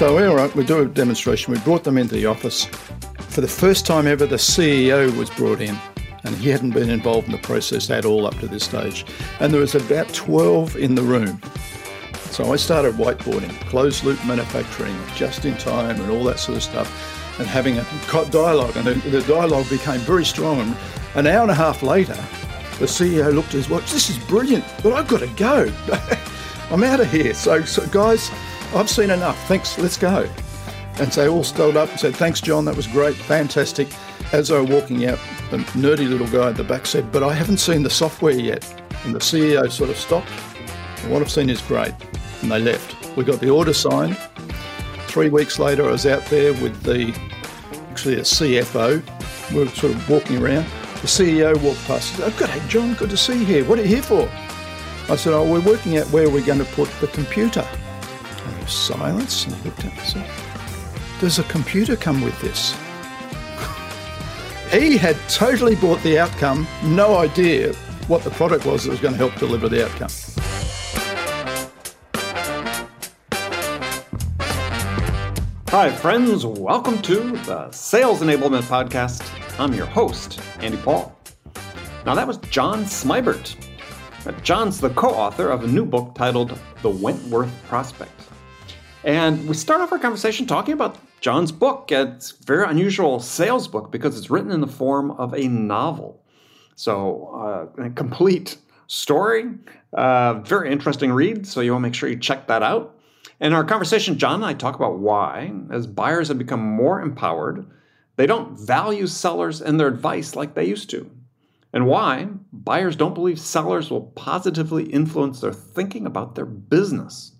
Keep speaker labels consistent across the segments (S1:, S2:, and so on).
S1: So, all right, we do a demonstration. We brought them into the office. For the first time ever, the CEO was brought in, and he hadn't been involved in the process at all up to this stage. And there was about 12 in the room. So I started whiteboarding, closed loop manufacturing, just in time, and all that sort of stuff, and having a dialogue. And the dialogue became very strong. And an hour and a half later, the CEO looked at his watch. This is brilliant, but I've got to go. I'm out of here. So, so, guys, I've seen enough. Thanks. Let's go. And so they all stood up and said, Thanks, John. That was great. Fantastic. As they were walking out, the nerdy little guy at the back said, But I haven't seen the software yet. And the CEO sort of stopped. What I've seen is great. And they left. We got the order signed. Three weeks later, I was out there with the actually a CFO. We were sort of walking around. The CEO walked past. Said, oh, good John. Good to see you here. What are you here for? I said, Oh, we're working out where we're going to put the computer. Was silence. And looked at Does a computer come with this? he had totally bought the outcome, no idea what the product was that was going to help deliver the outcome.
S2: Hi, friends. Welcome to the Sales Enablement Podcast. I'm your host, Andy Paul. Now, that was John Smibert. John's the co author of a new book titled The Wentworth Prospect. And we start off our conversation talking about John's book. It's a very unusual sales book because it's written in the form of a novel. So, uh, a complete story, uh, very interesting read. So, you want to make sure you check that out. In our conversation, John and I talk about why, as buyers have become more empowered, they don't value sellers and their advice like they used to and why buyers don't believe sellers will positively influence their thinking about their business.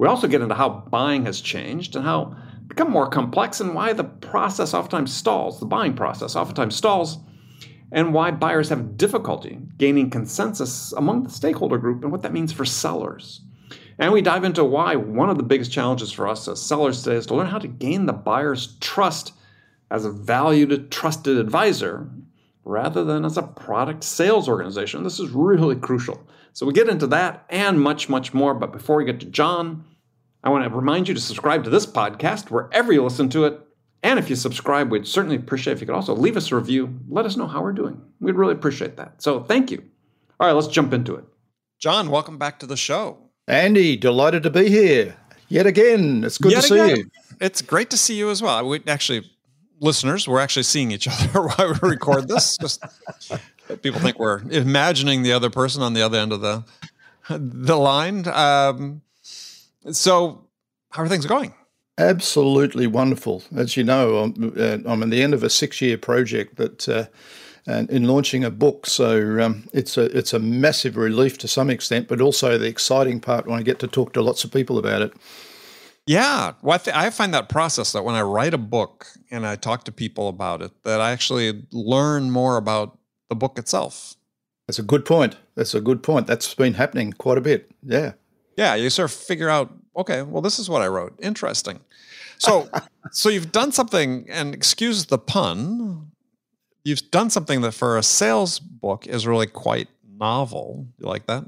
S2: We also get into how buying has changed and how become more complex and why the process oftentimes stalls, the buying process oftentimes stalls, and why buyers have difficulty gaining consensus among the stakeholder group and what that means for sellers. And we dive into why one of the biggest challenges for us as sellers today is to learn how to gain the buyer's trust as a valued, trusted advisor rather than as a product sales organization. This is really crucial. So we get into that and much, much more. But before we get to John, I want to remind you to subscribe to this podcast wherever you listen to it. And if you subscribe, we'd certainly appreciate if you could also leave us a review. Let us know how we're doing. We'd really appreciate that. So thank you. All right, let's jump into it.
S3: John, welcome back to the show.
S1: Andy, delighted to be here yet again. It's good yet to again. see you.
S3: It's great to see you as well. We actually listeners, we're actually seeing each other while we record this. Just people think we're imagining the other person on the other end of the the line. Um, so, how are things going?
S1: Absolutely wonderful. As you know, I'm, uh, I'm at the end of a six-year project that, uh, and in launching a book. So um, it's a it's a massive relief to some extent, but also the exciting part when I get to talk to lots of people about it.
S3: Yeah. Well, I, th- I, find that process that when I write a book and I talk to people about it, that I actually learn more about the book itself.
S1: That's a good point. That's a good point. That's been happening quite a bit. Yeah.
S3: Yeah. You sort of figure out, okay, well, this is what I wrote. Interesting. So, so you've done something, and excuse the pun, you've done something that for a sales book is really quite novel. You like that?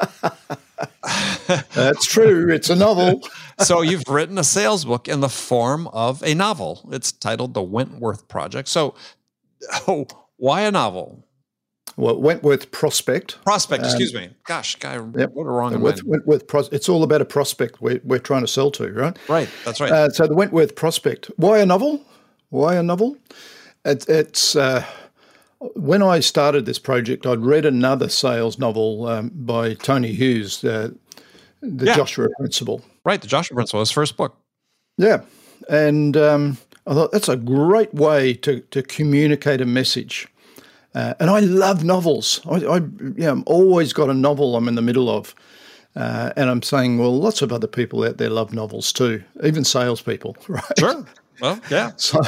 S1: That's true. It's a novel.
S3: so you've written a sales book in the form of a novel. It's titled The Wentworth Project. So, oh, why a novel?
S1: Well, Wentworth Prospect.
S3: Prospect, um, excuse me. Gosh, guy, yep. what a wrong
S1: Wentworth, Wentworth Pros- It's all about a prospect we're, we're trying to sell to, right?
S3: Right, that's right.
S1: Uh, so the Wentworth Prospect. Why a novel? Why a novel? It, it's uh, when I started this project, I'd read another sales novel um, by Tony Hughes, uh, The yeah. Joshua Principle.
S3: Right, The Joshua Principle, his first book.
S1: Yeah. And um, I thought that's a great way to, to communicate a message. Uh, and I love novels. I, I yeah, I'm always got a novel I'm in the middle of. Uh, and I'm saying, well, lots of other people out there love novels too, even salespeople, right?
S3: Sure. Well, yeah.
S1: So,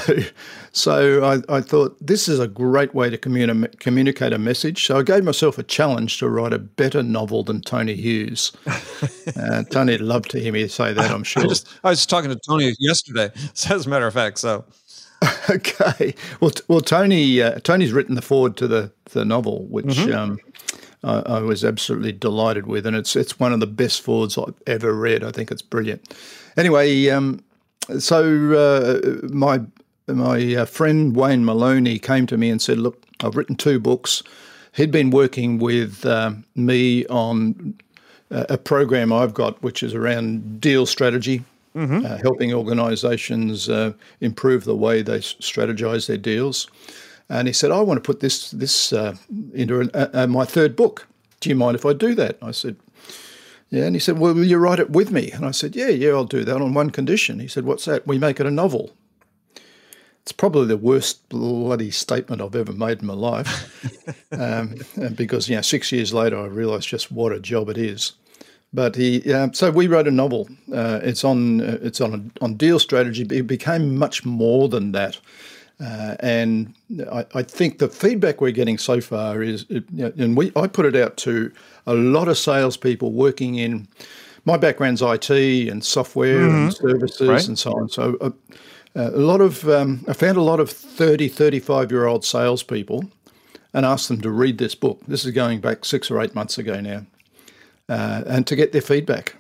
S1: so I, I thought this is a great way to communi- communicate a message. So I gave myself a challenge to write a better novel than Tony Hughes. uh, Tony would love to hear me say that, I'm sure. I,
S3: just, I was talking to Tony yesterday, as a matter of fact. So,
S1: okay. Well, t- well, Tony, uh, Tony's written the foreword to the the novel, which mm-hmm. um, I, I, was absolutely delighted with, and it's it's one of the best forewords I've ever read. I think it's brilliant. Anyway, um, so uh, my my uh, friend Wayne Moloney came to me and said, "Look, I've written two books." He'd been working with uh, me on a program I've got, which is around deal strategy, mm-hmm. uh, helping organisations uh, improve the way they strategize their deals. And he said, "I want to put this this uh, into an, my third book. Do you mind if I do that?" I said, "Yeah." And he said, "Well, will you write it with me?" And I said, "Yeah, yeah, I'll do that on one condition." He said, "What's that? We make it a novel." It's probably the worst bloody statement I've ever made in my life, um, because you know, six years later, I realised just what a job it is. But he, uh, so we wrote a novel. Uh, it's on, uh, it's on on deal strategy. But it became much more than that, uh, and I, I, think the feedback we're getting so far is, you know, and we, I put it out to a lot of salespeople working in. My background's IT and software mm-hmm. and services right. and so on. So uh, uh, a lot of, um, I found a lot of 30, 35 year old salespeople and asked them to read this book. This is going back six or eight months ago now uh, and to get their feedback.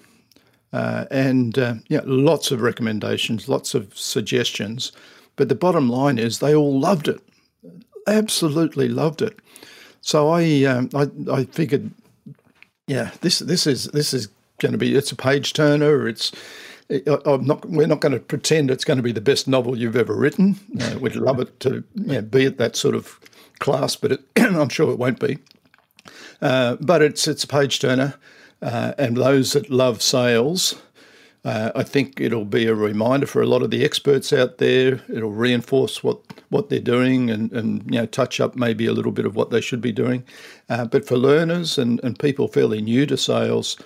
S1: Uh, and uh, yeah, lots of recommendations, lots of suggestions. But the bottom line is they all loved it, absolutely loved it. So I, um, I, I figured, yeah, this this is this is going to be it's a page turner. It's not, we're not going to pretend it's going to be the best novel you've ever written. Uh, we'd love it to you know, be at that sort of class, but it, I'm sure it won't be. Uh, but it's it's a page turner, uh, and those that love sales, uh, I think it'll be a reminder for a lot of the experts out there. It'll reinforce what what they're doing and and you know touch up maybe a little bit of what they should be doing. Uh, but for learners and and people fairly new to sales,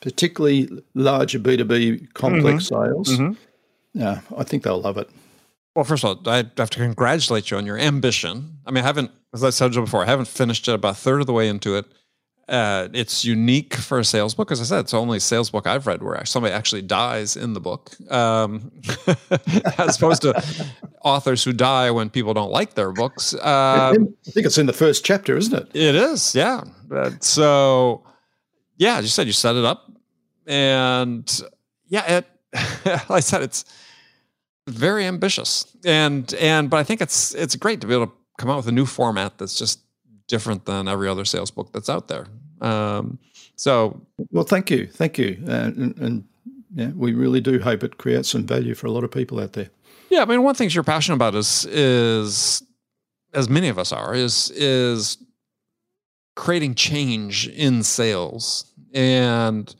S1: particularly larger B two B complex mm-hmm. sales, mm-hmm. yeah, I think they'll love it.
S3: Well, first of all, I have to congratulate you on your ambition. I mean, I haven't, as I said before, I haven't finished it about a third of the way into it. Uh, it's unique for a sales book. As I said, it's the only sales book I've read where somebody actually dies in the book, um, as opposed to authors who die when people don't like their books. Uh, I
S1: think it's in the first chapter, isn't it?
S3: It is, yeah. so, yeah, as you said, you set it up, and yeah, it. like I said, it's very ambitious, and and but I think it's it's great to be able to come out with a new format that's just different than every other sales book that's out there. Um, so,
S1: well, thank you, thank you, and, and yeah, we really do hope it creates some value for a lot of people out there.
S3: Yeah, I mean, one thing you're passionate about is is as many of us are is is creating change in sales and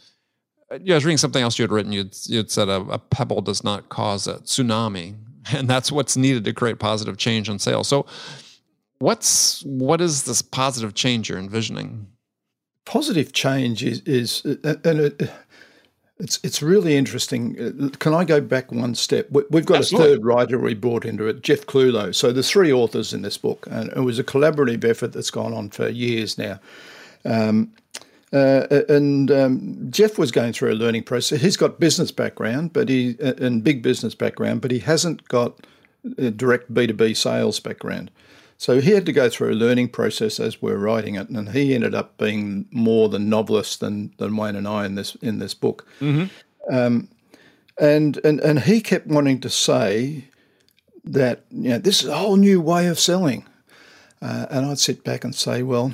S3: yeah, I was reading something else you had written. You'd, you'd said a, a, pebble does not cause a tsunami, and that's what's needed to create positive change in sales. So, What's what is this positive change you're envisioning?
S1: Positive change is is and it, it's it's really interesting. Can I go back one step? We've got Absolutely. a third writer we brought into it, Jeff Clulow. So there's three authors in this book, and it was a collaborative effort that's gone on for years now. Um, uh, and um, Jeff was going through a learning process. He's got business background, but he and big business background, but he hasn't got a direct B two B sales background. So he had to go through a learning process as we're writing it, and he ended up being more the novelist than, than Wayne and I in this in this book. Mm-hmm. Um, and and and he kept wanting to say that you know this is a whole new way of selling, uh, and I'd sit back and say, well,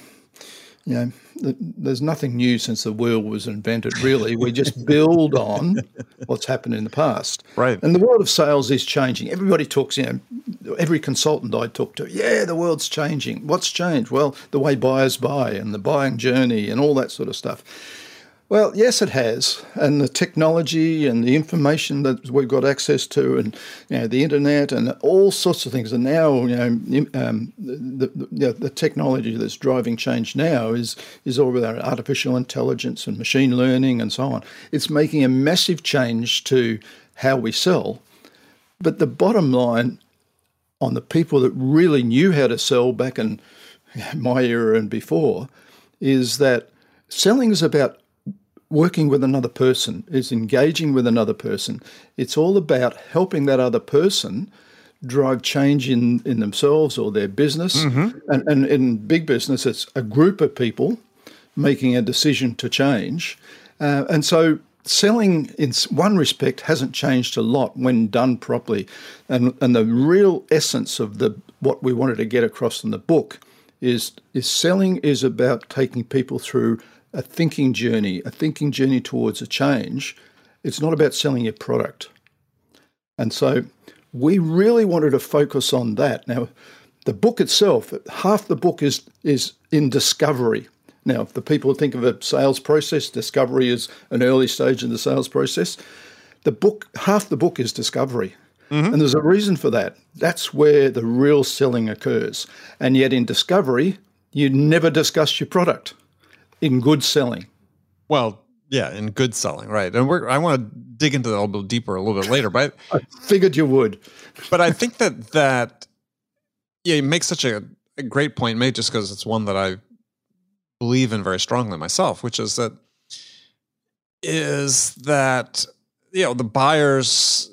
S1: you know, there's nothing new since the wheel was invented, really. We just build on what's happened in the past.
S3: Right.
S1: And the world of sales is changing. Everybody talks, you know, every consultant I talk to, yeah, the world's changing. What's changed? Well, the way buyers buy and the buying journey and all that sort of stuff. Well, yes, it has, and the technology and the information that we've got access to, and you know, the internet and all sorts of things. And now, you know, um, the, the, the, technology that's driving change now is is all about artificial intelligence and machine learning and so on. It's making a massive change to how we sell. But the bottom line on the people that really knew how to sell back in my era and before is that selling is about working with another person, is engaging with another person. It's all about helping that other person drive change in, in themselves or their business. Mm-hmm. And, and in big business, it's a group of people making a decision to change. Uh, and so selling in one respect hasn't changed a lot when done properly and and the real essence of the what we wanted to get across in the book is is selling is about taking people through a thinking journey a thinking journey towards a change it's not about selling your product and so we really wanted to focus on that now the book itself half the book is is in discovery now, if the people think of a sales process, discovery is an early stage in the sales process. The book, half the book is discovery. Mm-hmm. And there's a reason for that. That's where the real selling occurs. And yet in discovery, you never discuss your product in good selling.
S3: Well, yeah, in good selling, right. And we're, I want to dig into that a little bit deeper a little bit later, but
S1: I figured you would.
S3: but I think that that yeah, you make such a, a great point, maybe just because it's one that I believe in very strongly myself, which is that is that you know the buyers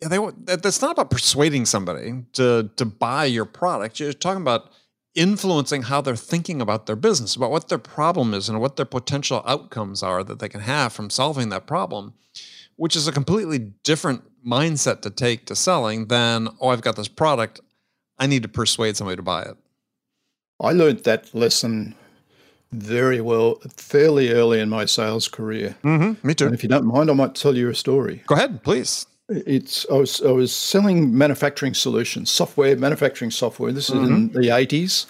S3: yeah they that's not about persuading somebody to to buy your product you're talking about influencing how they're thinking about their business about what their problem is and what their potential outcomes are that they can have from solving that problem which is a completely different mindset to take to selling than oh i've got this product i need to persuade somebody to buy it
S1: i learned that lesson very well fairly early in my sales career.
S3: Mm-hmm, me too.
S1: And if you don't mind, I might tell you a story.
S3: Go ahead, please.
S1: It's I was I was selling manufacturing solutions, software, manufacturing software. This is mm-hmm. in the eighties,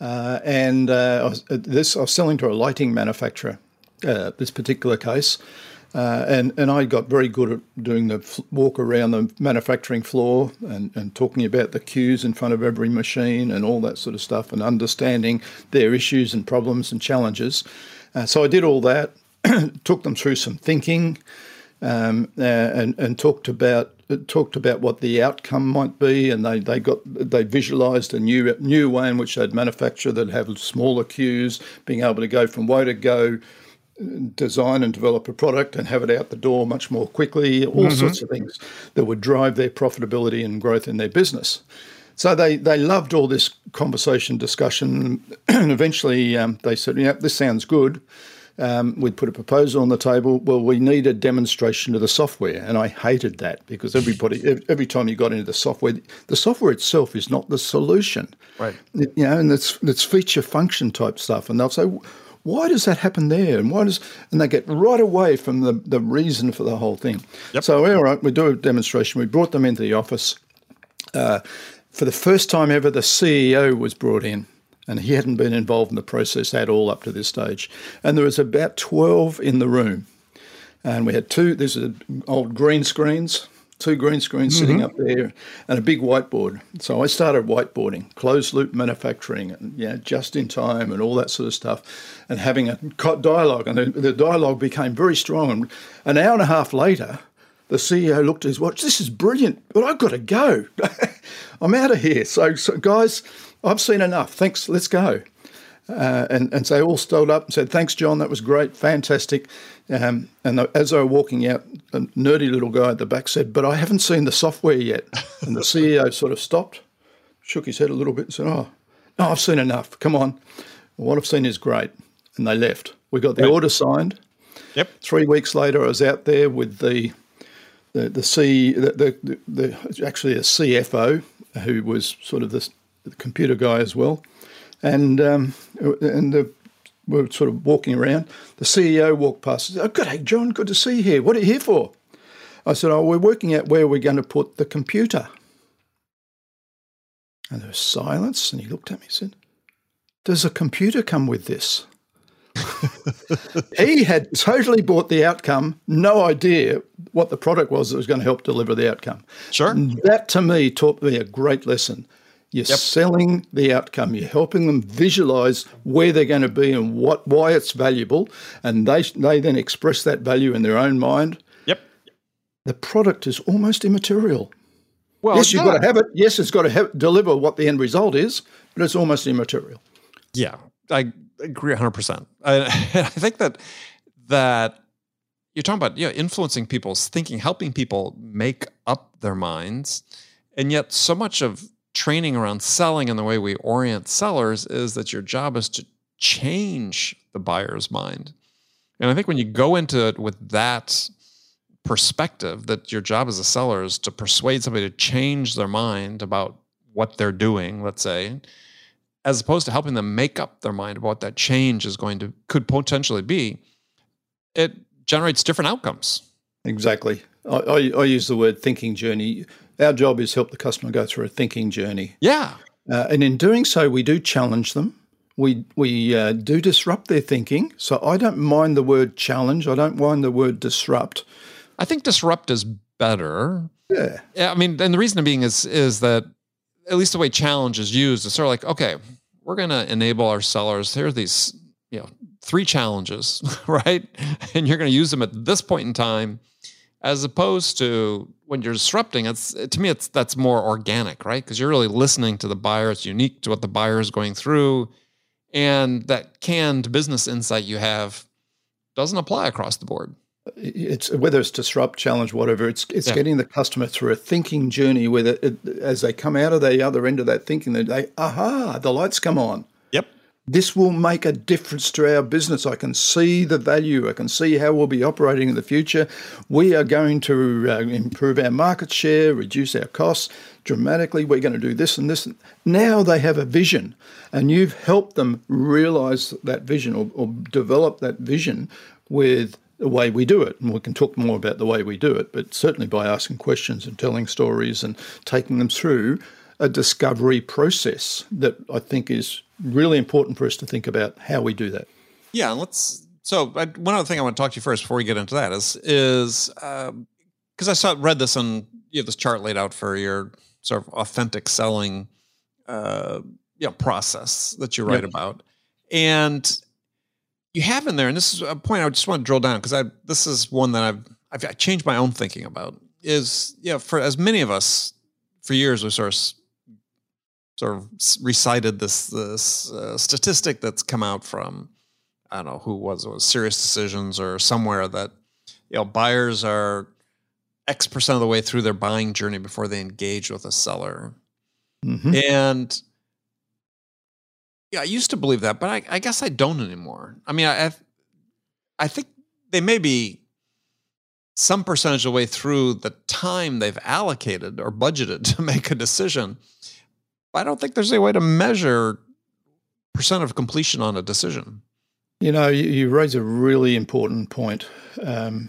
S1: uh, and uh, I was, uh, this I was selling to a lighting manufacturer. Uh, this particular case, uh, and and I got very good at doing the walk around the manufacturing floor and, and talking about the queues in front of every machine and all that sort of stuff and understanding their issues and problems and challenges. Uh, so I did all that, took them through some thinking, um, uh, and and talked about talked about what the outcome might be, and they, they got they visualised a new new way in which they'd manufacture that have smaller queues, being able to go from way to go design and develop a product and have it out the door much more quickly, all mm-hmm. sorts of things that would drive their profitability and growth in their business. So they, they loved all this conversation, discussion, and eventually um, they said, "Yeah, this sounds good." Um, we'd put a proposal on the table. Well, we need a demonstration of the software, and I hated that because everybody, every time you got into the software, the software itself is not the solution,
S3: right?
S1: You know, and it's it's feature function type stuff, and they'll say, why does that happen there? And why does and they get right away from the, the reason for the whole thing. Yep. So all right, we do a demonstration. We brought them into the office. Uh, for the first time ever, the CEO was brought in, and he hadn't been involved in the process at all up to this stage. And there was about twelve in the room, and we had two. These are old green screens two green screens mm-hmm. sitting up there and a big whiteboard. So I started whiteboarding, closed loop manufacturing, and yeah, just in time and all that sort of stuff, and having a dialogue. And the, the dialogue became very strong. And an hour and a half later, the CEO looked at his watch. This is brilliant, but I've got to go. I'm out of here. So, so, guys, I've seen enough. Thanks. Let's go. Uh, and, and so they all stood up and said, Thanks, John. That was great. Fantastic. Um, and as they were walking out, a nerdy little guy at the back said, But I haven't seen the software yet. And the CEO sort of stopped, shook his head a little bit, and said, Oh, no, I've seen enough. Come on. What I've seen is great. And they left. We got the right. order signed.
S3: Yep.
S1: Three weeks later, I was out there with the the the C the, the, the actually a CFO who was sort of the, the computer guy as well, and um, and the we were sort of walking around. The CEO walked past said, Oh, good day, John. Good to see you here. What are you here for? I said, Oh, we're working out where we're going to put the computer. And there was silence. And he looked at me and said, Does a computer come with this? he had totally bought the outcome, no idea what the product was that was going to help deliver the outcome.
S3: Sure.
S1: And that to me taught me a great lesson. You're yep. selling the outcome. You're helping them visualize where they're going to be and what why it's valuable, and they they then express that value in their own mind.
S3: Yep.
S1: The product is almost immaterial. Well, yes, you've got to have it. Yes, it's got to have, deliver what the end result is, but it's almost immaterial.
S3: Yeah, I agree 100. percent I, I think that that you're talking about you know, influencing people's thinking, helping people make up their minds, and yet so much of training around selling and the way we orient sellers is that your job is to change the buyer's mind. And I think when you go into it with that perspective, that your job as a seller is to persuade somebody to change their mind about what they're doing, let's say, as opposed to helping them make up their mind about what that change is going to could potentially be, it generates different outcomes.
S1: Exactly. I, I, I use the word thinking journey. Our job is help the customer go through a thinking journey.
S3: Yeah.
S1: Uh, and in doing so, we do challenge them. We we uh, do disrupt their thinking. So I don't mind the word challenge. I don't mind the word disrupt.
S3: I think disrupt is better.
S1: Yeah.
S3: Yeah. I mean, and the reason being is is that at least the way challenge is used is sort of like, okay, we're going to enable our sellers. Here are these, you know, three challenges, right? And you're going to use them at this point in time, as opposed to when you're disrupting. It's to me, it's that's more organic, right? Because you're really listening to the buyer. It's unique to what the buyer is going through, and that canned business insight you have doesn't apply across the board
S1: it's whether it's disrupt, challenge, whatever. It's it's yeah. getting the customer through a thinking journey where it, as they come out of the other end of that thinking, they aha, the lights come on.
S3: Yep.
S1: This will make a difference to our business. I can see the value. I can see how we'll be operating in the future. We are going to uh, improve our market share, reduce our costs dramatically. We're going to do this and this. Now they have a vision, and you've helped them realize that vision or, or develop that vision with the way we do it. And we can talk more about the way we do it, but certainly by asking questions and telling stories and taking them through a discovery process that I think is really important for us to think about how we do that.
S3: Yeah, let's. So I, one other thing I want to talk to you first before we get into that is is because um, I saw read this and you have this chart laid out for your sort of authentic selling, uh, you know, process that you write yep. about, and you have in there, and this is a point I just want to drill down because I this is one that I've I've changed my own thinking about. Is yeah, for as many of us for years we sort of sort of recited this this uh, statistic that's come out from I don't know who was it was Sirius Decisions or somewhere that you know buyers are X percent of the way through their buying journey before they engage with a seller, mm-hmm. and yeah, I used to believe that, but I, I guess I don't anymore. I mean, I, I think they may be some percentage of the way through the time they've allocated or budgeted to make a decision. I don't think there's any way to measure percent of completion on a decision.
S1: You know, you, you raise a really important point. Um,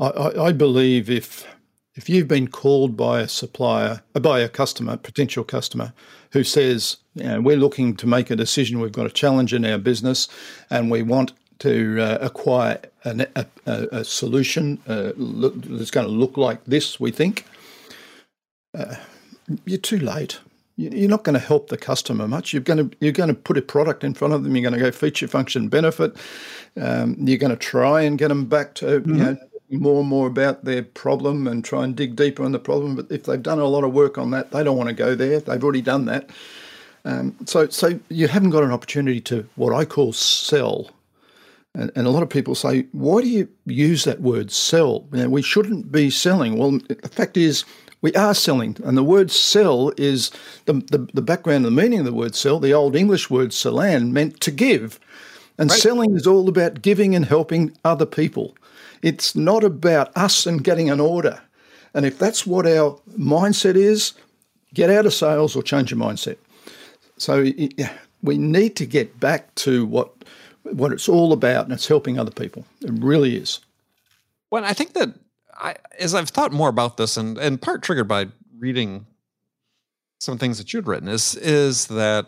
S1: I, I, I believe if if you've been called by a supplier, by a customer, potential customer, who says, you know, we're looking to make a decision, we've got a challenge in our business, and we want to uh, acquire a, a, a, solution uh, look, that's going to look like this, we think, uh, you're too late. You're not going to help the customer much. You're going to you're going to put a product in front of them. You're going to go feature, function, benefit. Um, you're going to try and get them back to mm-hmm. you know more and more about their problem and try and dig deeper on the problem. But if they've done a lot of work on that, they don't want to go there. They've already done that. Um, so, so you haven't got an opportunity to what I call sell. And, and a lot of people say, why do you use that word sell? You know, we shouldn't be selling. Well, the fact is, we are selling. And the word sell is the, the, the background, the meaning of the word sell, the old English word sellan meant to give. And right. selling is all about giving and helping other people. It's not about us and getting an order. And if that's what our mindset is, get out of sales or change your mindset. So we need to get back to what what it's all about, and it's helping other people. It really is.
S3: Well, I think that I, as I've thought more about this, and and part triggered by reading some things that you'd written, is is that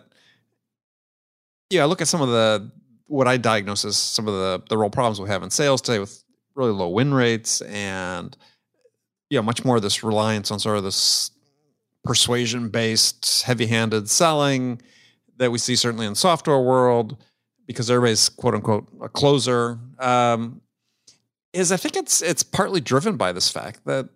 S3: yeah, I look at some of the what I diagnose as some of the the real problems we have in sales today with really low win rates and you know much more of this reliance on sort of this persuasion based heavy handed selling that we see certainly in the software world because everybody's quote unquote a closer um, is I think it's it's partly driven by this fact that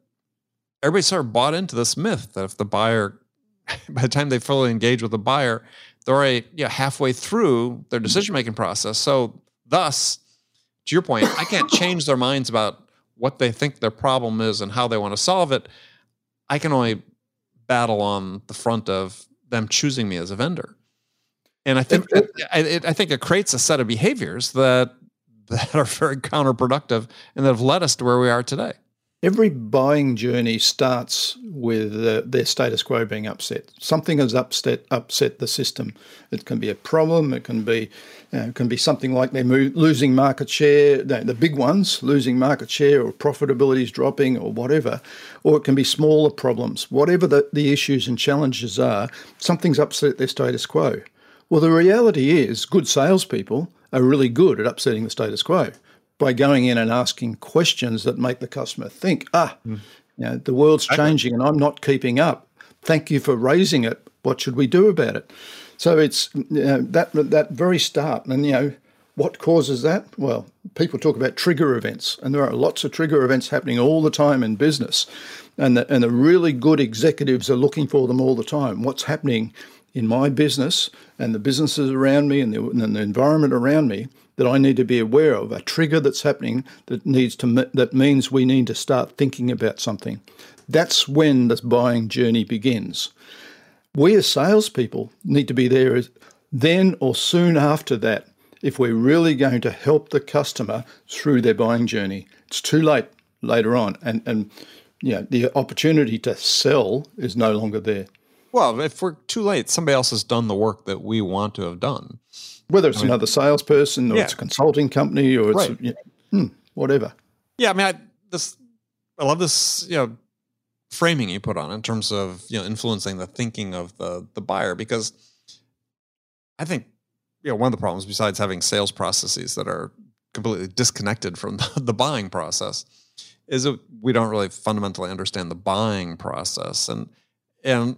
S3: everybody sort of bought into this myth that if the buyer by the time they fully engage with the buyer they're already you know, halfway through their decision making process so thus to your point, I can't change their minds about what they think their problem is and how they want to solve it. I can only battle on the front of them choosing me as a vendor. And I think it, it, I think it creates a set of behaviors that that are very counterproductive and that have led us to where we are today.
S1: Every buying journey starts with uh, their status quo being upset. Something has upset upset the system. It can be a problem. It can be uh, it can be something like they're mo- losing market share. The, the big ones losing market share, or profitability is dropping, or whatever. Or it can be smaller problems. Whatever the, the issues and challenges are, something's upset their status quo. Well, the reality is, good salespeople are really good at upsetting the status quo by going in and asking questions that make the customer think, ah, mm. you know, the world's changing and I'm not keeping up. Thank you for raising it. What should we do about it? So it's you know, that that very start, and you know what causes that? Well, people talk about trigger events, and there are lots of trigger events happening all the time in business, and the, and the really good executives are looking for them all the time. What's happening in my business and the businesses around me and the, and the environment around me that I need to be aware of, a trigger that's happening that needs to that means we need to start thinking about something. That's when this buying journey begins. We as salespeople need to be there then or soon after that if we're really going to help the customer through their buying journey. It's too late later on, and and yeah, the opportunity to sell is no longer there.
S3: Well, if we're too late, somebody else has done the work that we want to have done.
S1: Whether it's I mean, another salesperson or yeah. it's a consulting company or it's right. you know, hmm, whatever.
S3: Yeah, I mean, I, this I love this you know framing you put on in terms of you know influencing the thinking of the the buyer because I think you know one of the problems besides having sales processes that are completely disconnected from the, the buying process is that we don't really fundamentally understand the buying process and and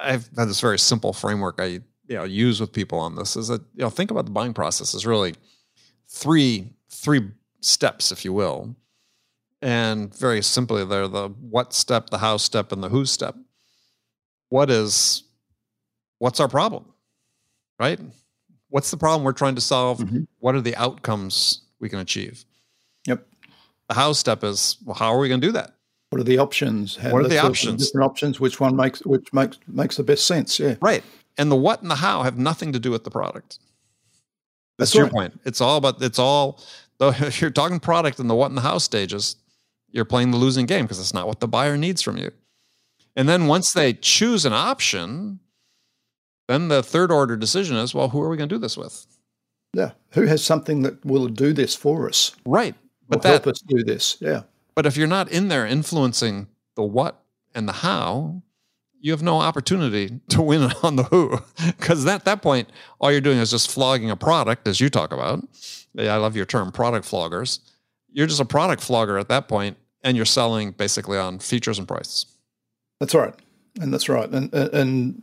S3: I've had this very simple framework I you know use with people on this is that you know think about the buying process is really three three steps, if you will, and very simply they're the what step, the how step, and the who step. What is what's our problem, right? What's the problem we're trying to solve? Mm-hmm. What are the outcomes we can achieve?
S1: Yep.
S3: The how step is well, how are we going to do that?
S1: What are the options?
S3: How, what are the options?
S1: Different options. Which one makes which makes makes the best sense? Yeah.
S3: Right. And the what and the how have nothing to do with the product. That's, That's your right. point. It's all about. It's all. Though if you're talking product in the what and the how stages, you're playing the losing game because it's not what the buyer needs from you. And then once they choose an option, then the third order decision is, well, who are we going to do this with?
S1: Yeah. Who has something that will do this for us?
S3: Right.
S1: But that, help us do this. Yeah.
S3: But if you're not in there influencing the what and the how, you have no opportunity to win on the who. Because at that point, all you're doing is just flogging a product, as you talk about. I love your term, product floggers. You're just a product flogger at that point, and you're selling basically on features and price.
S1: That's right, and that's right, and and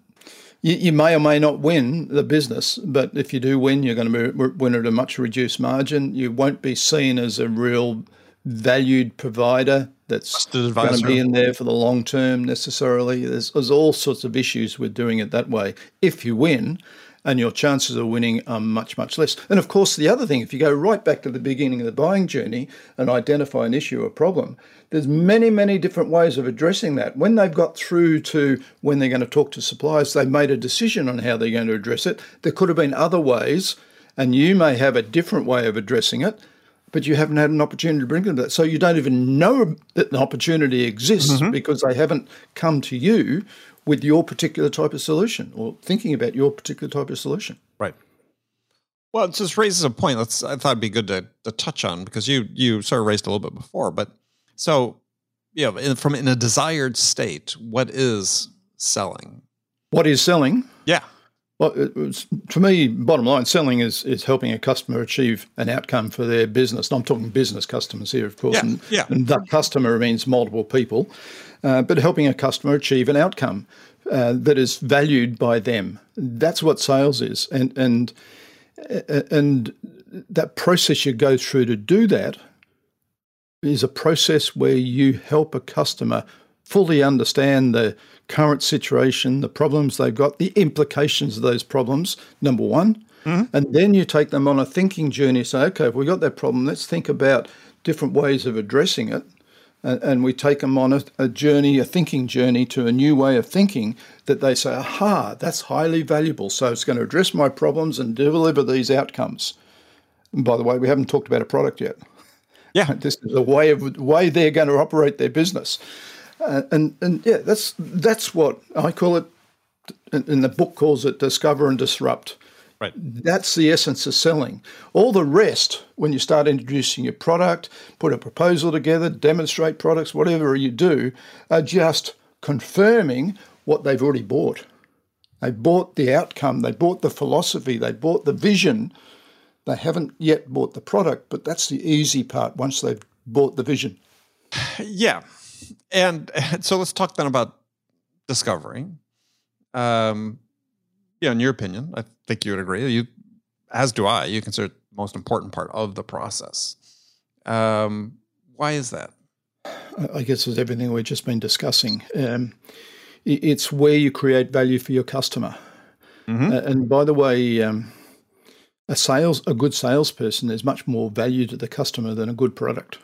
S1: you, you may or may not win the business, but if you do win, you're going to win at a much reduced margin. You won't be seen as a real valued provider that's going to be in there for the long term necessarily. There's, there's all sorts of issues with doing it that way. If you win, and your chances of winning are much, much less. And of course, the other thing, if you go right back to the beginning of the buying journey and identify an issue or problem, there's many, many different ways of addressing that. When they've got through to when they're going to talk to suppliers, they've made a decision on how they're going to address it. There could have been other ways, and you may have a different way of addressing it but you haven't had an opportunity to bring them to that. So you don't even know that the opportunity exists mm-hmm. because they haven't come to you with your particular type of solution or thinking about your particular type of solution.
S3: Right. Well, it just raises a point. Let's. I thought it'd be good to, to touch on because you you sort of raised a little bit before, but so yeah, in, from in a desired state, what is selling?
S1: What is selling?
S3: Yeah.
S1: Well, was, for me, bottom line, selling is is helping a customer achieve an outcome for their business. And I'm talking business customers here, of course.
S3: Yeah,
S1: and,
S3: yeah.
S1: and that customer means multiple people, uh, but helping a customer achieve an outcome uh, that is valued by them. That's what sales is, and and and that process you go through to do that is a process where you help a customer fully understand the current situation, the problems they've got, the implications of those problems, number one. Mm-hmm. And then you take them on a thinking journey. Say, okay, if we've got that problem, let's think about different ways of addressing it. and, and we take them on a, a, journey, a thinking journey to a new way of thinking that they say, aha, that's highly valuable. So it's going to address my problems and deliver these outcomes. And by the way, we haven't talked about a product yet.
S3: Yeah,
S1: this is a way of way they're going to operate their business, uh, and and yeah, that's that's what I call it. And the book calls it discover and disrupt.
S3: Right.
S1: That's the essence of selling. All the rest, when you start introducing your product, put a proposal together, demonstrate products, whatever you do, are just confirming what they've already bought. They bought the outcome, they bought the philosophy, they bought the vision. They haven't yet bought the product, but that's the easy part once they've bought the vision.
S3: Yeah. And, so let's talk then about discovery. Um, yeah, in your opinion, I think you would agree. You, as do I, you consider it the most important part of the process. Um, why is that?
S1: I guess it's everything we've just been discussing. Um, it's where you create value for your customer. Mm-hmm. Uh, and by the way, um, a sales a good salesperson is much more value to the customer than a good product.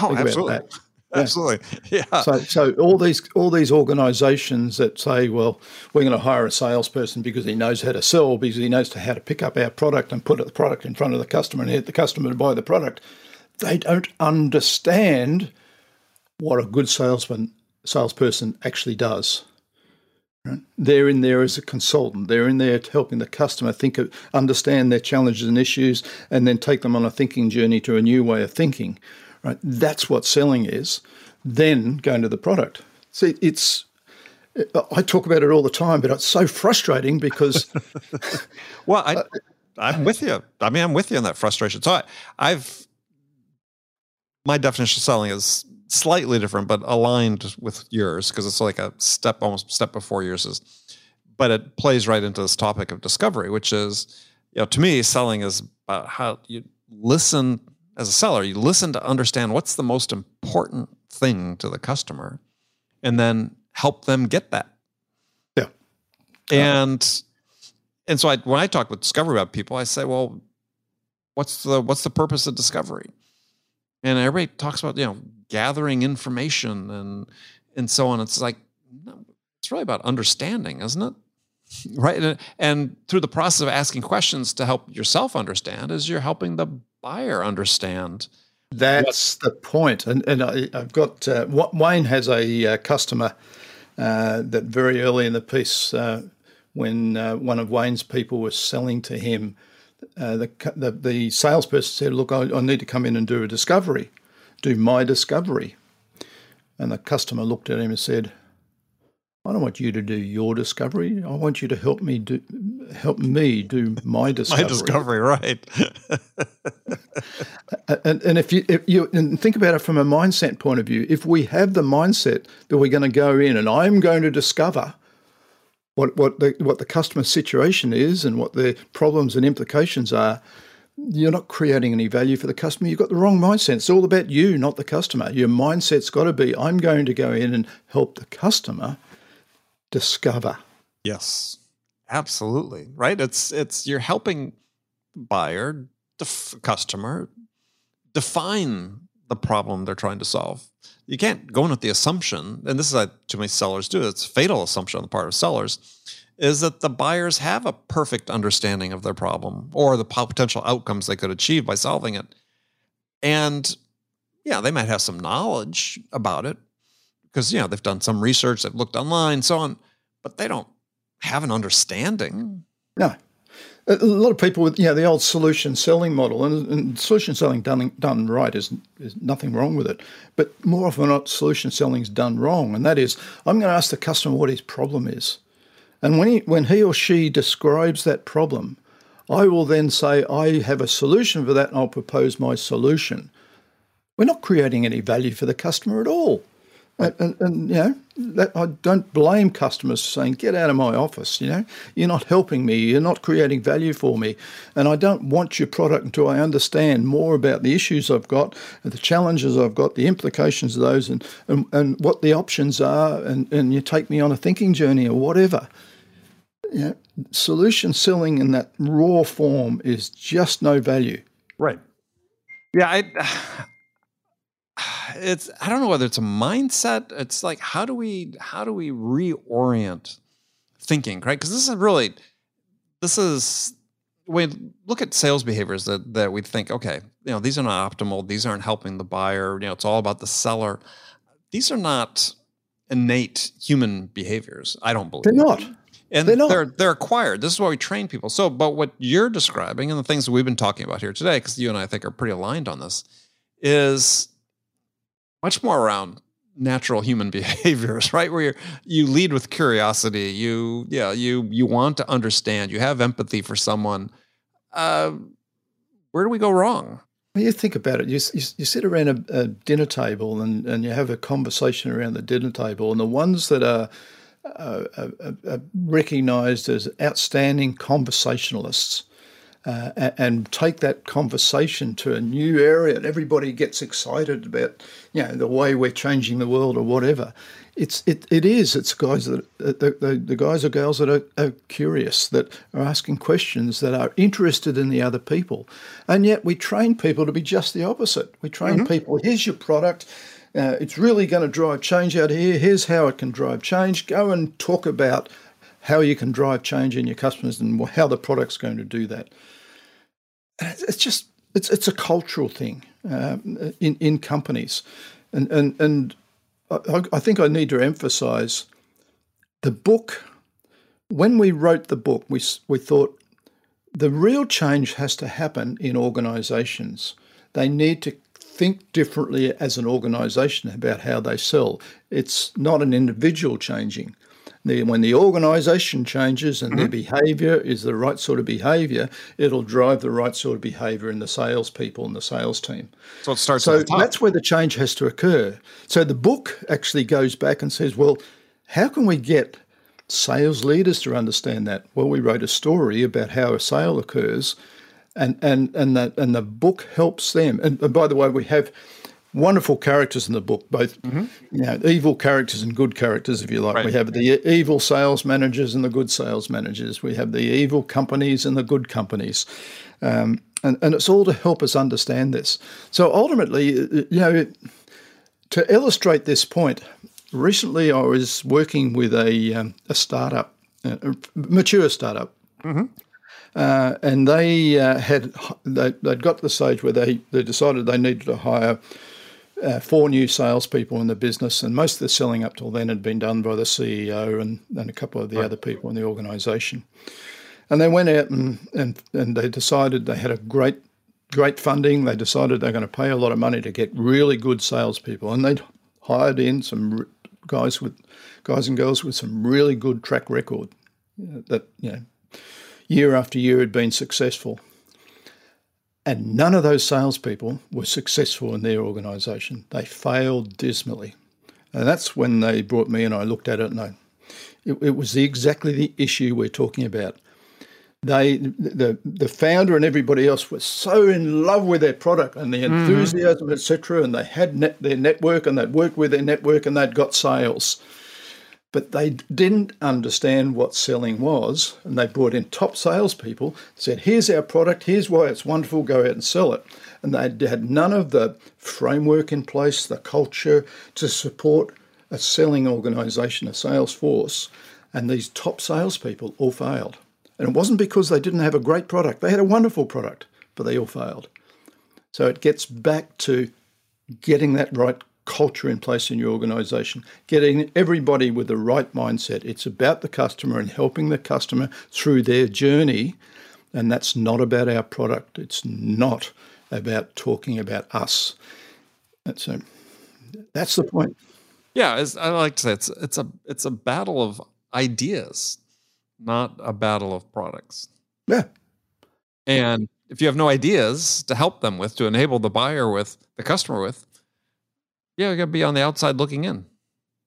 S3: Oh, Think absolutely. Absolutely. Yeah.
S1: So, so all these all these organisations that say, well, we're going to hire a salesperson because he knows how to sell, because he knows how to pick up our product and put the product in front of the customer and get the customer to buy the product, they don't understand what a good salesman salesperson actually does. Right? They're in there as a consultant. They're in there helping the customer think of, understand their challenges and issues, and then take them on a thinking journey to a new way of thinking. Right? That's what selling is. Then going to the product. See, it's I talk about it all the time, but it's so frustrating because.
S3: well, I, I'm with you. I mean, I'm with you on that frustration. So I, I've my definition of selling is slightly different, but aligned with yours because it's like a step, almost step before yours is. But it plays right into this topic of discovery, which is, you know, to me, selling is about how you listen as a seller, you listen to understand what's the most important thing to the customer and then help them get that.
S1: Yeah.
S3: And and so I, when I talk with discovery about people, I say, well, what's the what's the purpose of discovery? And everybody talks about, you know, gathering information and and so on. It's like no, it's really about understanding, isn't it? Right. And, and through the process of asking questions to help yourself understand, is you're helping the buyer understand.
S1: That's what, the point. And, and I, have got uh, Wayne has a uh, customer uh, that very early in the piece, uh, when uh, one of Wayne's people was selling to him, uh, the, the, the salesperson said, "Look, I, I need to come in and do a discovery, do my discovery." And the customer looked at him and said, I don't want you to do your discovery. I want you to help me do help me do my discovery.
S3: my discovery, right?
S1: and, and if you if you and think about it from a mindset point of view, if we have the mindset that we're going to go in and I'm going to discover what what the what the customer situation is and what the problems and implications are, you're not creating any value for the customer. You've got the wrong mindset. It's all about you, not the customer. Your mindset's got to be I'm going to go in and help the customer discover.
S3: Yes, absolutely. Right. It's it's you're helping buyer, the customer, define the problem they're trying to solve. You can't go in with the assumption, and this is what too many sellers do. It's a fatal assumption on the part of sellers, is that the buyers have a perfect understanding of their problem or the potential outcomes they could achieve by solving it. And yeah, they might have some knowledge about it, because you know they've done some research, they've looked online, so on, but they don't have an understanding.
S1: No, a lot of people with you know the old solution selling model and, and, solution selling done done right is is nothing wrong with it, but more often not solution selling is done wrong, and that is I'm going to ask the customer what his problem is, and when he when he or she describes that problem, I will then say I have a solution for that, and I'll propose my solution. We're not creating any value for the customer at all. And, and, and, you know, that, I don't blame customers saying, "Get out of my office." You know, you're not helping me. You're not creating value for me, and I don't want your product until I understand more about the issues I've got, the challenges I've got, the implications of those, and and, and what the options are, and, and you take me on a thinking journey or whatever. You know, solution selling in that raw form is just no value.
S3: Right. Yeah, I it's I don't know whether it's a mindset. It's like how do we how do we reorient thinking, right? Because this is really this is we look at sales behaviors that that we think, okay, you know, these are not optimal. These aren't helping the buyer. You know, it's all about the seller. These are not innate human behaviors. I don't believe
S1: they're not.
S3: And
S1: they're, not.
S3: they're they're acquired. This is why we train people. So, but what you're describing and the things that we've been talking about here today, because you and I, I think are pretty aligned on this, is much more around natural human behaviors, right? Where you you lead with curiosity. You yeah you you want to understand. You have empathy for someone. Uh, where do we go wrong?
S1: Well, you think about it. You, you, you sit around a, a, dinner table and, and you have a conversation around the dinner table, and the ones that are, are recognized as outstanding conversationalists uh, and, and, take that conversation to a new area, and everybody gets excited about you know the way we're changing the world or whatever. It's it, it is. It's guys that uh, the, the, the guys or girls that are, are, curious, that are asking questions, that are interested in the other people, and yet we train people to be just the opposite. We train mm-hmm. people. Here's your product. Uh, it's really going to drive change out here. Here's how it can drive change. Go and talk about how you can drive change in your customers and how the product's going to do that it's just it's it's a cultural thing um, in in companies, and and and I, I think I need to emphasise the book. When we wrote the book, we we thought the real change has to happen in organisations. They need to think differently as an organisation about how they sell. It's not an individual changing the, when the organisation changes and mm-hmm. their behaviour is the right sort of behaviour, it'll drive the right sort of behaviour in the salespeople and the sales team.
S3: So it starts.
S1: So that's where the change has to occur. So the book actually goes back and says, well, how can we get sales leaders to understand that? Well, we wrote a story about how a sale occurs, and and and that and the book helps them. And, and by the way, we have wonderful characters in the book, both mm-hmm. you know, evil characters and good characters, if you like. Right. We have the evil sales managers and the good sales managers. We have the evil companies and the good companies. Um, and, and it's all to help us understand this. So ultimately, you know, to illustrate this point, recently I was working with a, um, a startup, a mature startup. Mm-hmm. Uh, and they uh, had they, would got to the stage where they, they decided they needed to hire uh, four new salespeople in the business, and most of the selling up till then had been done by the CEO and, and a couple of the right. other people in the organisation. And they went out and, and, and they decided they had a great great funding. They decided they're going to pay a lot of money to get really good salespeople, and they hired in some guys with guys and girls with some really good track record that you know year after year had been successful. And none of those salespeople were successful in their organisation. They failed dismally. And that's when they brought me and I looked at it and I, it, it was the, exactly the issue we're talking about. They, the, the founder and everybody else were so in love with their product and the mm-hmm. enthusiasm, mm-hmm. etc. And they had net, their network and they'd worked with their network and they'd got sales but they didn't understand what selling was. And they brought in top salespeople, said, Here's our product, here's why it's wonderful, go out and sell it. And they had none of the framework in place, the culture to support a selling organization, a sales force. And these top salespeople all failed. And it wasn't because they didn't have a great product, they had a wonderful product, but they all failed. So it gets back to getting that right culture in place in your organization, getting everybody with the right mindset. It's about the customer and helping the customer through their journey. And that's not about our product. It's not about talking about us. That's a, that's the point.
S3: Yeah, I like to say it's it's a it's a battle of ideas, not a battle of products.
S1: Yeah.
S3: And if you have no ideas to help them with, to enable the buyer with, the customer with, yeah, you got to be on the outside looking in.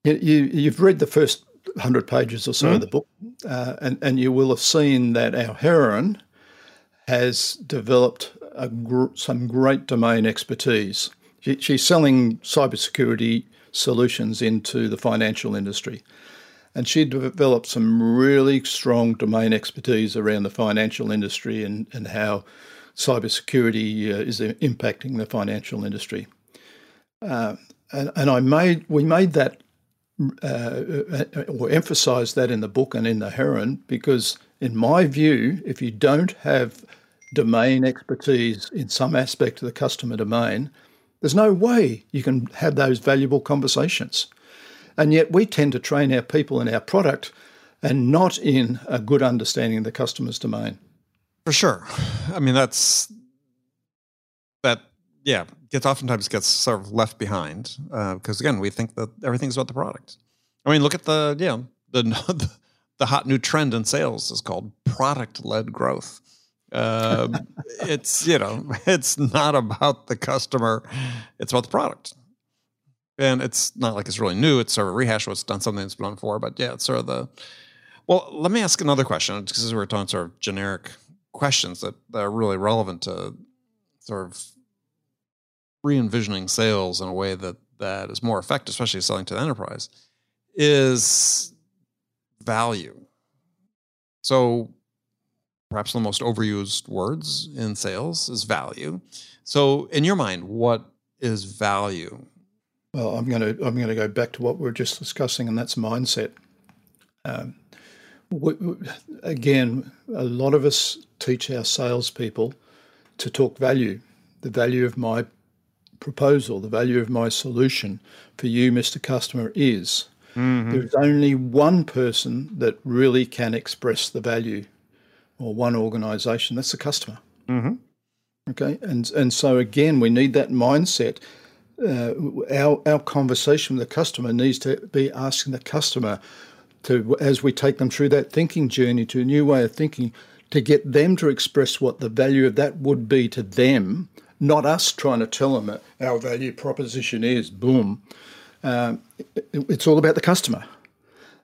S1: You, you have read the first hundred pages or so mm-hmm. of the book, uh, and and you will have seen that our heroine has developed gr- some great domain expertise. She, she's selling cybersecurity solutions into the financial industry. And she developed some really strong domain expertise around the financial industry and, and how cybersecurity uh, is impacting the financial industry. Uh, and, and I made we made that uh, or emphasised that in the book and in the Heron because, in my view, if you don't have domain expertise in some aspect of the customer domain, there's no way you can have those valuable conversations. And yet, we tend to train our people in our product and not in a good understanding of the customer's domain.
S3: For sure. I mean, that's that, yeah, gets oftentimes gets sort of left behind because, uh, again, we think that everything's about the product. I mean, look at the, yeah, the, the, the hot new trend in sales is called product led growth. Uh, it's you know it's not about the customer it's about the product and it's not like it's really new it's sort of a rehash what's done something that's been done before but yeah it's sort of the well let me ask another question because we're talking sort of generic questions that, that are really relevant to sort of re-envisioning sales in a way that that is more effective especially selling to the enterprise is value so perhaps the most overused words in sales is value. So, in your mind, what is value?
S1: Well, I'm going to I'm going to go back to what we are just discussing, and that's mindset. Um, we, we, again, a lot of us teach our salespeople to talk value, the value of my proposal, the value of my solution for you, Mr. Customer, is. Mm-hmm. There's only one person that really can express the value or one organization, that's the customer.
S3: Mm-hmm.
S1: Okay. And, and so, again, we need that mindset. Uh, our, our conversation with the customer needs to be asking the customer to, as we take them through that thinking journey to a new way of thinking, to get them to express what the value of that would be to them, not us trying to tell them our value proposition is. Boom. Um, it, it's all about the customer.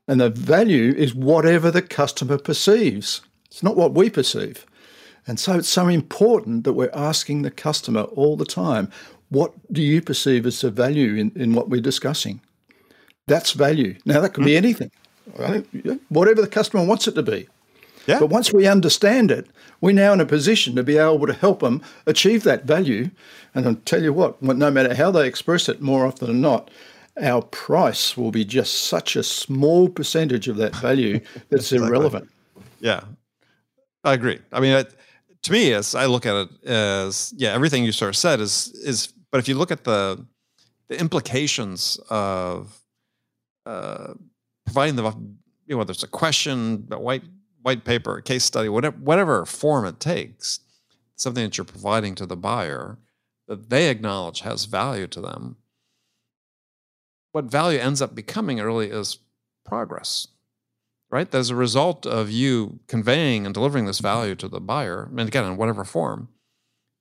S1: And the value is whatever the customer perceives. It's not what we perceive. And so it's so important that we're asking the customer all the time, what do you perceive as the value in, in what we're discussing? That's value. Now, that could be hmm. anything, whatever the customer wants it to be. Yeah. But once we understand it, we're now in a position to be able to help them achieve that value. And I'll tell you what, no matter how they express it, more often than not, our price will be just such a small percentage of that value that it's exactly. irrelevant.
S3: Yeah, I agree. I mean, to me, as I look at it, as yeah, everything you sort of said is is. But if you look at the the implications of uh, providing the you know whether it's a question, a white white paper, case study, whatever whatever form it takes, something that you're providing to the buyer that they acknowledge has value to them. What value ends up becoming really is progress right? As a result of you conveying and delivering this value to the buyer, and again, in whatever form,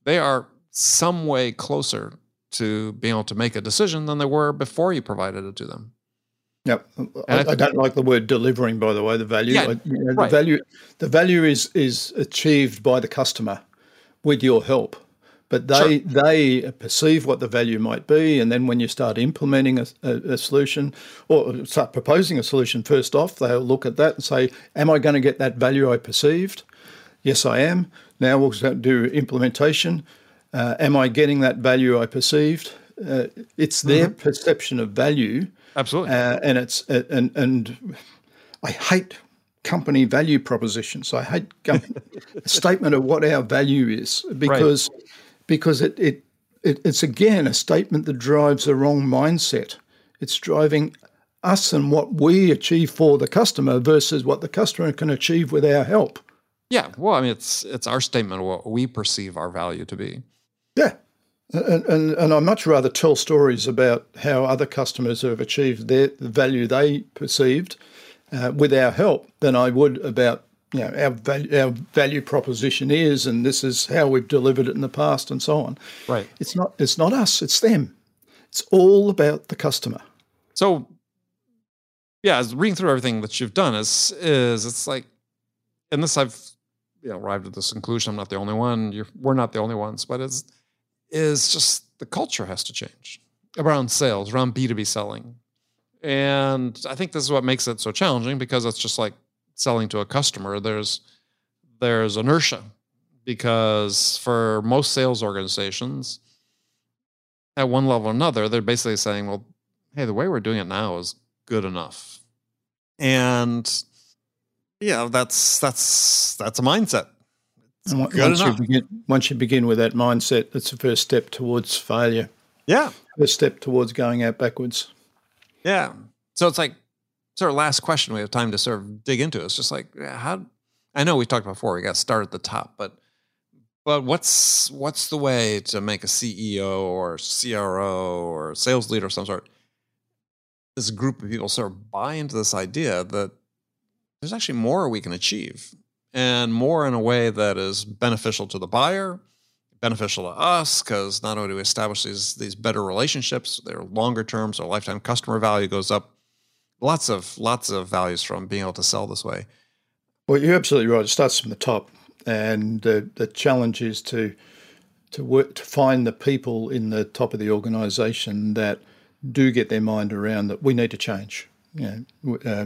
S3: they are some way closer to being able to make a decision than they were before you provided it to them.
S1: Yep, I, I, don't like the word delivering. By the way, the value, yeah, I, you know, right. the value, the value is is achieved by the customer with your help but they sure. they perceive what the value might be, and then when you start implementing a, a, a, solution or start proposing a solution, first off, they'll look at that and say, "Am I going to get that value I perceived? Yes, I am. Now we'll do implementation. Uh, am I getting that value I perceived? Uh, it's their mm-hmm. perception of value,
S3: absolutely,
S1: uh, and it's uh, and and I hate company value propositions. I hate a statement of what our value is because. Right because it, it, it, it's again a statement that drives the wrong mindset. It's driving us and what we achieve for the customer versus what the customer can achieve with our help.
S3: Yeah, well, I mean, it's it's our statement of what we perceive our value to be.
S1: Yeah, and and, and I much rather tell stories about how other customers have achieved their the value they perceived uh, with our help than I would about you know, our value, our value proposition is, and this is how we've delivered it in the past, and so on.
S3: Right.
S1: It's not. It's not us. It's them. It's all about the customer.
S3: So, yeah, as reading through everything that you've done is is it's like, and this I've you know arrived at this conclusion. I'm not the only one. You're, we're not the only ones, but it's is just the culture has to change around sales, around B2B selling. And I think this is what makes it so challenging because it's just like selling to a customer, there's there's inertia because for most sales organizations, at one level or another, they're basically saying, well, hey, the way we're doing it now is good enough. And yeah, that's that's that's a mindset.
S1: Once, you begin, once you begin with that mindset, that's the first step towards failure.
S3: Yeah.
S1: First step towards going out backwards.
S3: Yeah. So it's like sort of last question we have time to sort of dig into. It's just like how I know we talked before we got to start at the top, but but what's what's the way to make a CEO or CRO or sales leader of some sort? This group of people sort of buy into this idea that there's actually more we can achieve and more in a way that is beneficial to the buyer, beneficial to us, because not only do we establish these these better relationships, they're longer terms, our lifetime customer value goes up. Lots of lots of values from being able to sell this way.
S1: Well, you're absolutely right. It starts from the top and the, the challenge is to to work to find the people in the top of the organisation that do get their mind around that we need to change. You know, uh,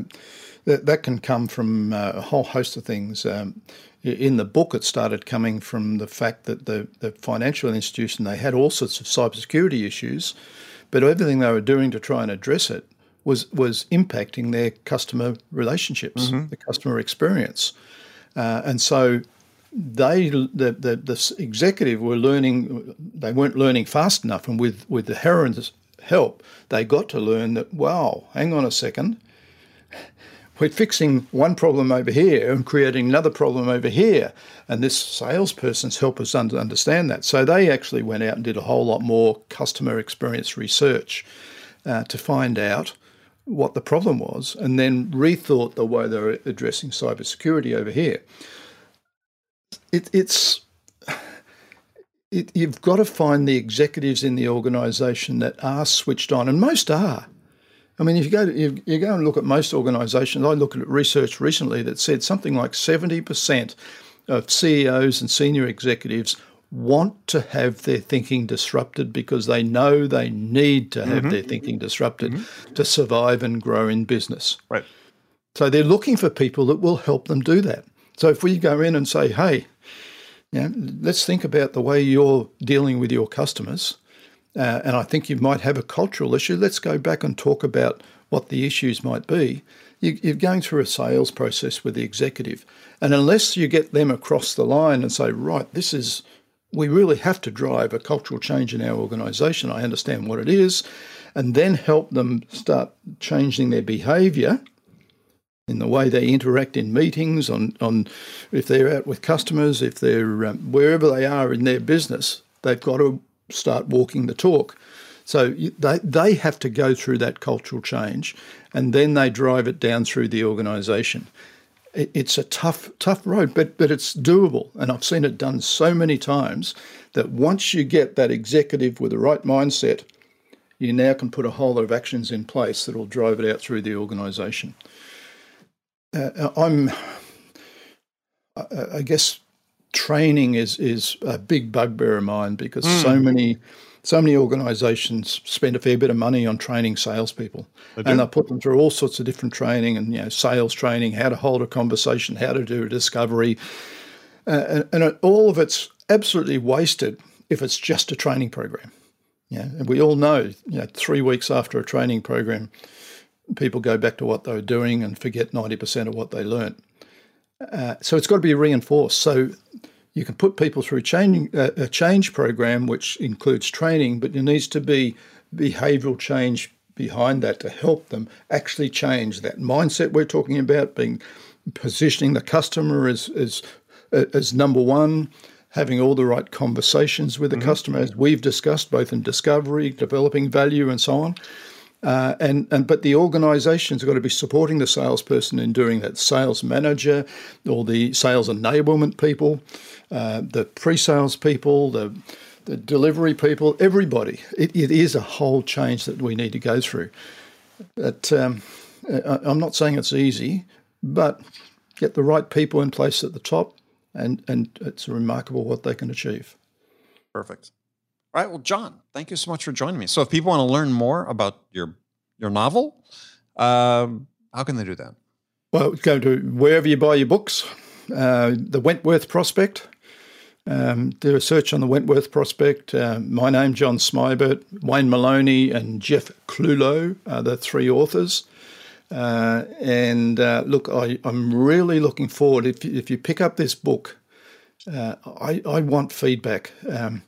S1: that that can come from uh, a whole host of things. Um, in the book, it started coming from the fact that the, the financial institution they had all sorts of cybersecurity issues, but everything they were doing to try and address it was was impacting their customer relationships, mm-hmm. the customer experience, uh, and so they the, the, the executive were learning they weren't learning fast enough and with with the Heron's help they got to learn that wow hang on a second we're fixing one problem over here and creating another problem over here. And this salesperson's helped us understand that. So they actually went out and did a whole lot more customer experience research uh, to find out what the problem was and then rethought the way they were addressing cybersecurity over here. It, it's it, you've got to find the executives in the organisation that are switched on, and most are. I mean, if you go to, you, you go and look at most organisations, I looked at research recently that said something like seventy percent of CEOs and senior executives want to have their thinking disrupted because they know they need to have mm-hmm. their thinking disrupted mm-hmm. to survive and grow in business.
S3: Right.
S1: So they're looking for people that will help them do that. So if we go in and say, hey, you know, let's think about the way you're dealing with your customers, uh, and I think you might have a cultural issue. Let's go back and talk about what the issues might be. You, you're going through a sales process with the executive, and unless you get them across the line and say, right, this is we really have to drive a cultural change in our organisation. I understand what it is, and then help them start changing their behaviour in the way they interact in meetings, on, on if they're out with customers, if they're um, wherever they are in their business, they've got to start walking the talk. So they, they have to go through that cultural change and then they drive it down through the organisation. It, it's a tough, tough road, but, but it's doable. And I've seen it done so many times that once you get that executive with the right mindset, you now can put a whole lot of actions in place that will drive it out through the organisation uh, I'm, I guess, training is is a big bugbear of mine because mm. so many so many organisations spend a fair bit of money on training salespeople, and they put them through all sorts of different training and you know sales training, how to hold a conversation, how to do a discovery, uh, and, and, all of it's absolutely wasted if it's just a training program. Yeah, and we all know, you know, three weeks after a training program, people go back to what they were doing and forget 90% of what they learnt. Uh, so it's got to be reinforced. So you can put people through changing, uh, a change program, which includes training, but there needs to be behavioural change behind that to help them actually change that mindset we're talking about, being positioning the customer as as, as number one, having all the right conversations with the mm-hmm. customer, as we've discussed, both in discovery, developing value, and so on. Uh, and, and but the organisation's got to be supporting the salesperson in doing that. Sales manager, or the sales enablement people, uh, the pre-sales people, the the delivery people, everybody. It, it is a whole change that we need to go through. But um, I'm not saying it's easy, but get the right people in place at the top, and and it's remarkable what they can achieve.
S3: Perfect. All right. Well, John, thank you so much for joining me. So, if people want to learn more about your your novel, um, how can they do that?
S1: Well, go to wherever you buy your books. Uh, the Wentworth Prospect. Um, do a search on the Wentworth Prospect. Uh, my name, John Smibert, Wayne Moloney, and Jeff Clulow are the three authors. Uh, and uh, look, I, am really looking forward. If, if you pick up this book, uh, I, I want feedback. Um,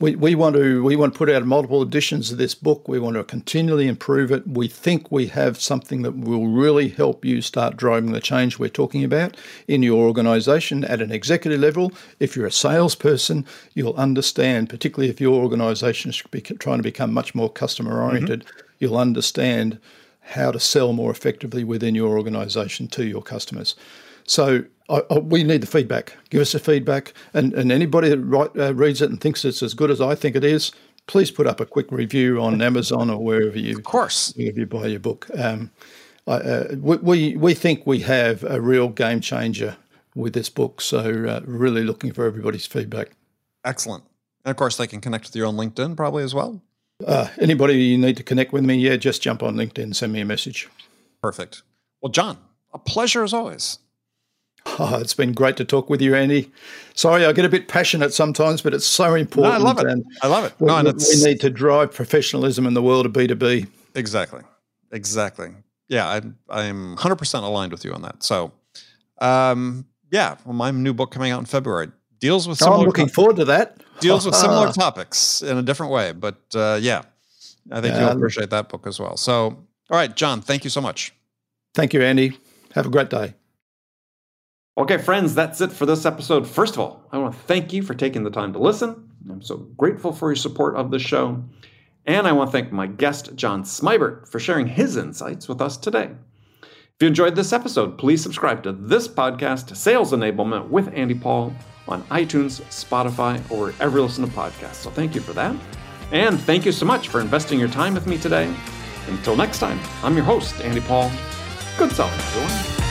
S1: we, we want to we want to put out multiple editions of this book. We want to continually improve it. We think we have something that will really help you start driving the change we're talking about in your organisation at an executive level. If you're a salesperson, you'll understand, particularly if your organisation is trying to become much more customer oriented. Mm-hmm. You'll understand how to sell more effectively within your organisation to your customers. So I, I, we need the feedback. Give us the feedback, and and anybody that write, uh, reads it and thinks it's as good as I think it is, please put up a quick review on Amazon or wherever you,
S3: of course,
S1: wherever you buy your book. Um, uh, we we think we have a real game changer with this book, so uh, really looking for everybody's feedback.
S3: Excellent, and of course they can connect with you on LinkedIn probably as well.
S1: Uh, anybody you need to connect with me, yeah, just jump on LinkedIn, send me a message.
S3: Perfect. Well, John, a pleasure as always.
S1: Oh, it's been great to talk with you, Andy. Sorry, I get a bit passionate sometimes, but it's so important.
S3: No, I love it. I love it. No,
S1: we, we need to drive professionalism in the world of B2B.
S3: Exactly. Exactly. Yeah, I'm, I'm 100% aligned with you on that. So, um, yeah, well, my new book coming out in February deals with
S1: similar. Oh, I'm looking forward to that.
S3: Deals with similar topics in a different way, but uh, yeah, I think you'll appreciate that book as well. So, all right, John, thank you so much.
S1: Thank you, Andy. Have a great day.
S2: Okay, friends, that's it for this episode. First of all, I want to thank you for taking the time to listen. I'm so grateful for your support of the show. And I want to thank my guest, John Smibert, for sharing his insights with us today. If you enjoyed this episode, please subscribe to this podcast, Sales Enablement with Andy Paul, on iTunes, Spotify, or wherever you listen to podcasts. So thank you for that. And thank you so much for investing your time with me today. Until next time, I'm your host, Andy Paul. Good selling, everyone.